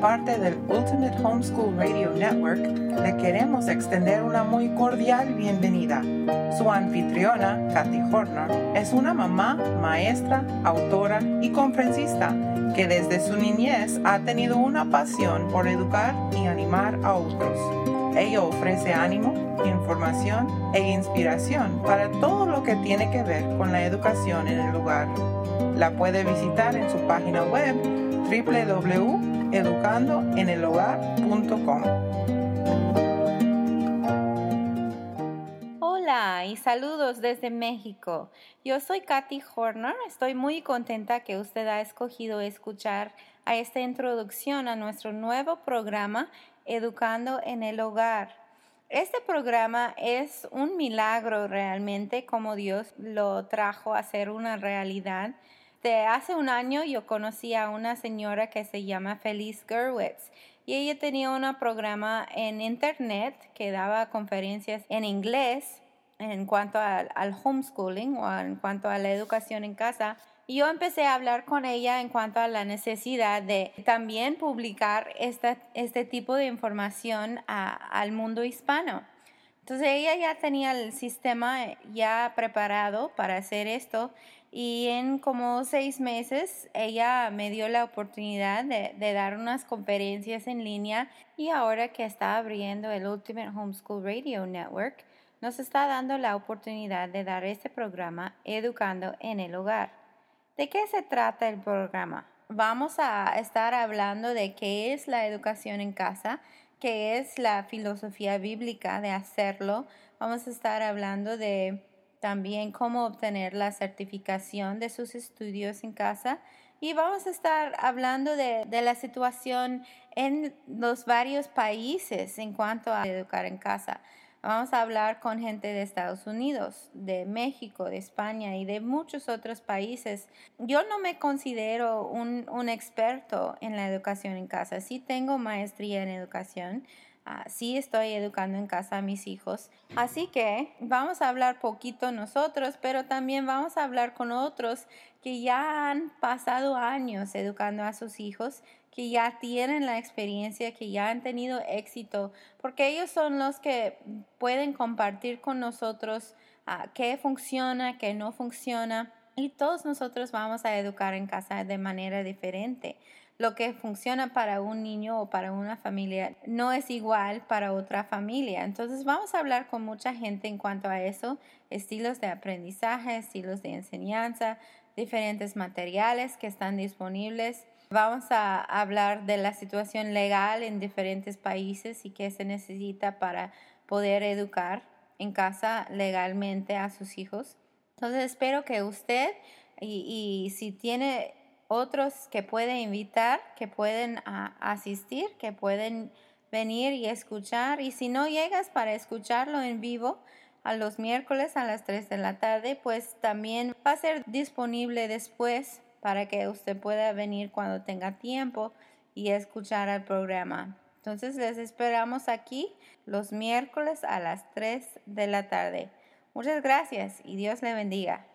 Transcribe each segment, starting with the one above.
parte del Ultimate Homeschool Radio Network, le queremos extender una muy cordial bienvenida. Su anfitriona, Kathy Horner, es una mamá, maestra, autora y conferencista que desde su niñez ha tenido una pasión por educar y animar a otros. Ella ofrece ánimo, información e inspiración para todo lo que tiene que ver con la educación en el hogar. La puede visitar en su página web www.educandoenelhogar.com. Hola y saludos desde México. Yo soy Kathy Horner. Estoy muy contenta que usted ha escogido escuchar a esta introducción a nuestro nuevo programa Educando en el Hogar. Este programa es un milagro realmente como Dios lo trajo a ser una realidad de hace un año yo conocí a una señora que se llama Feliz Gerwitz y ella tenía un programa en internet que daba conferencias en inglés en cuanto al, homeschooling o en cuanto a la educación en casa. Y yo empecé a hablar con ella en cuanto a la necesidad de también publicar este tipo de información al mundo hispano. Entonces ella ya tenía el sistema ya preparado para hacer esto y en como seis meses ella me dio la oportunidad de, dar unas conferencias en línea y ahora que está abriendo el Ultimate Homeschool Radio Network, nos está dando la oportunidad de dar este programa Educando en el Hogar. ¿De qué se trata el programa? Vamos a estar hablando de qué es la educación en casa, qué es la filosofía bíblica de hacerlo. Vamos a estar hablando de también cómo obtener la certificación de sus estudios en casa y vamos a estar hablando de, la situación en los varios países en cuanto a educar en casa. Vamos a hablar con gente de Estados Unidos, de México, de España y de muchos otros países. Yo no me considero un, un experto en la educación en casa. Sí tengo maestría en educación, Ah, sí estoy educando en casa a mis hijos. Así que vamos a hablar poquito nosotros, pero también vamos a hablar con otros que ya han pasado años educando a sus hijos, que ya tienen la experiencia, que ya han tenido éxito, porque ellos son los que pueden compartir con nosotros ah, qué funciona, qué no funciona. Y todos nosotros vamos a educar en casa de manera diferente lo que funciona para un niño o para una familia no es igual para otra familia. Entonces vamos a hablar con mucha gente en cuanto a eso, estilos de aprendizaje, estilos de enseñanza, diferentes materiales que están disponibles. Vamos a hablar de la situación legal en diferentes países y qué se necesita para poder educar en casa legalmente a sus hijos. Entonces espero que usted y, y si tiene otros que pueden invitar, que pueden ah, asistir, que pueden venir y escuchar. Y si no llegas para escucharlo en vivo a los miércoles a las 3 de la tarde, pues también va a ser disponible después para que usted pueda venir cuando tenga tiempo y escuchar el programa. Entonces les esperamos aquí los miércoles a las 3 de la tarde. Muchas gracias y Dios le bendiga.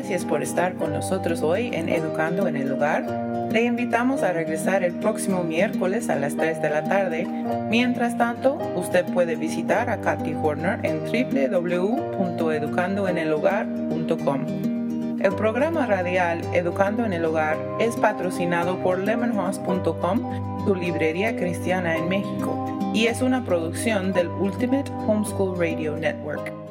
Gracias por estar con nosotros hoy en Educando en el Hogar. Le invitamos a regresar el próximo miércoles a las 3 de la tarde. Mientras tanto, usted puede visitar a Kathy Horner en www.educandoenelhogar.com. El programa radial Educando en el Hogar es patrocinado por lemonhouse.com, su librería cristiana en México, y es una producción del Ultimate Homeschool Radio Network.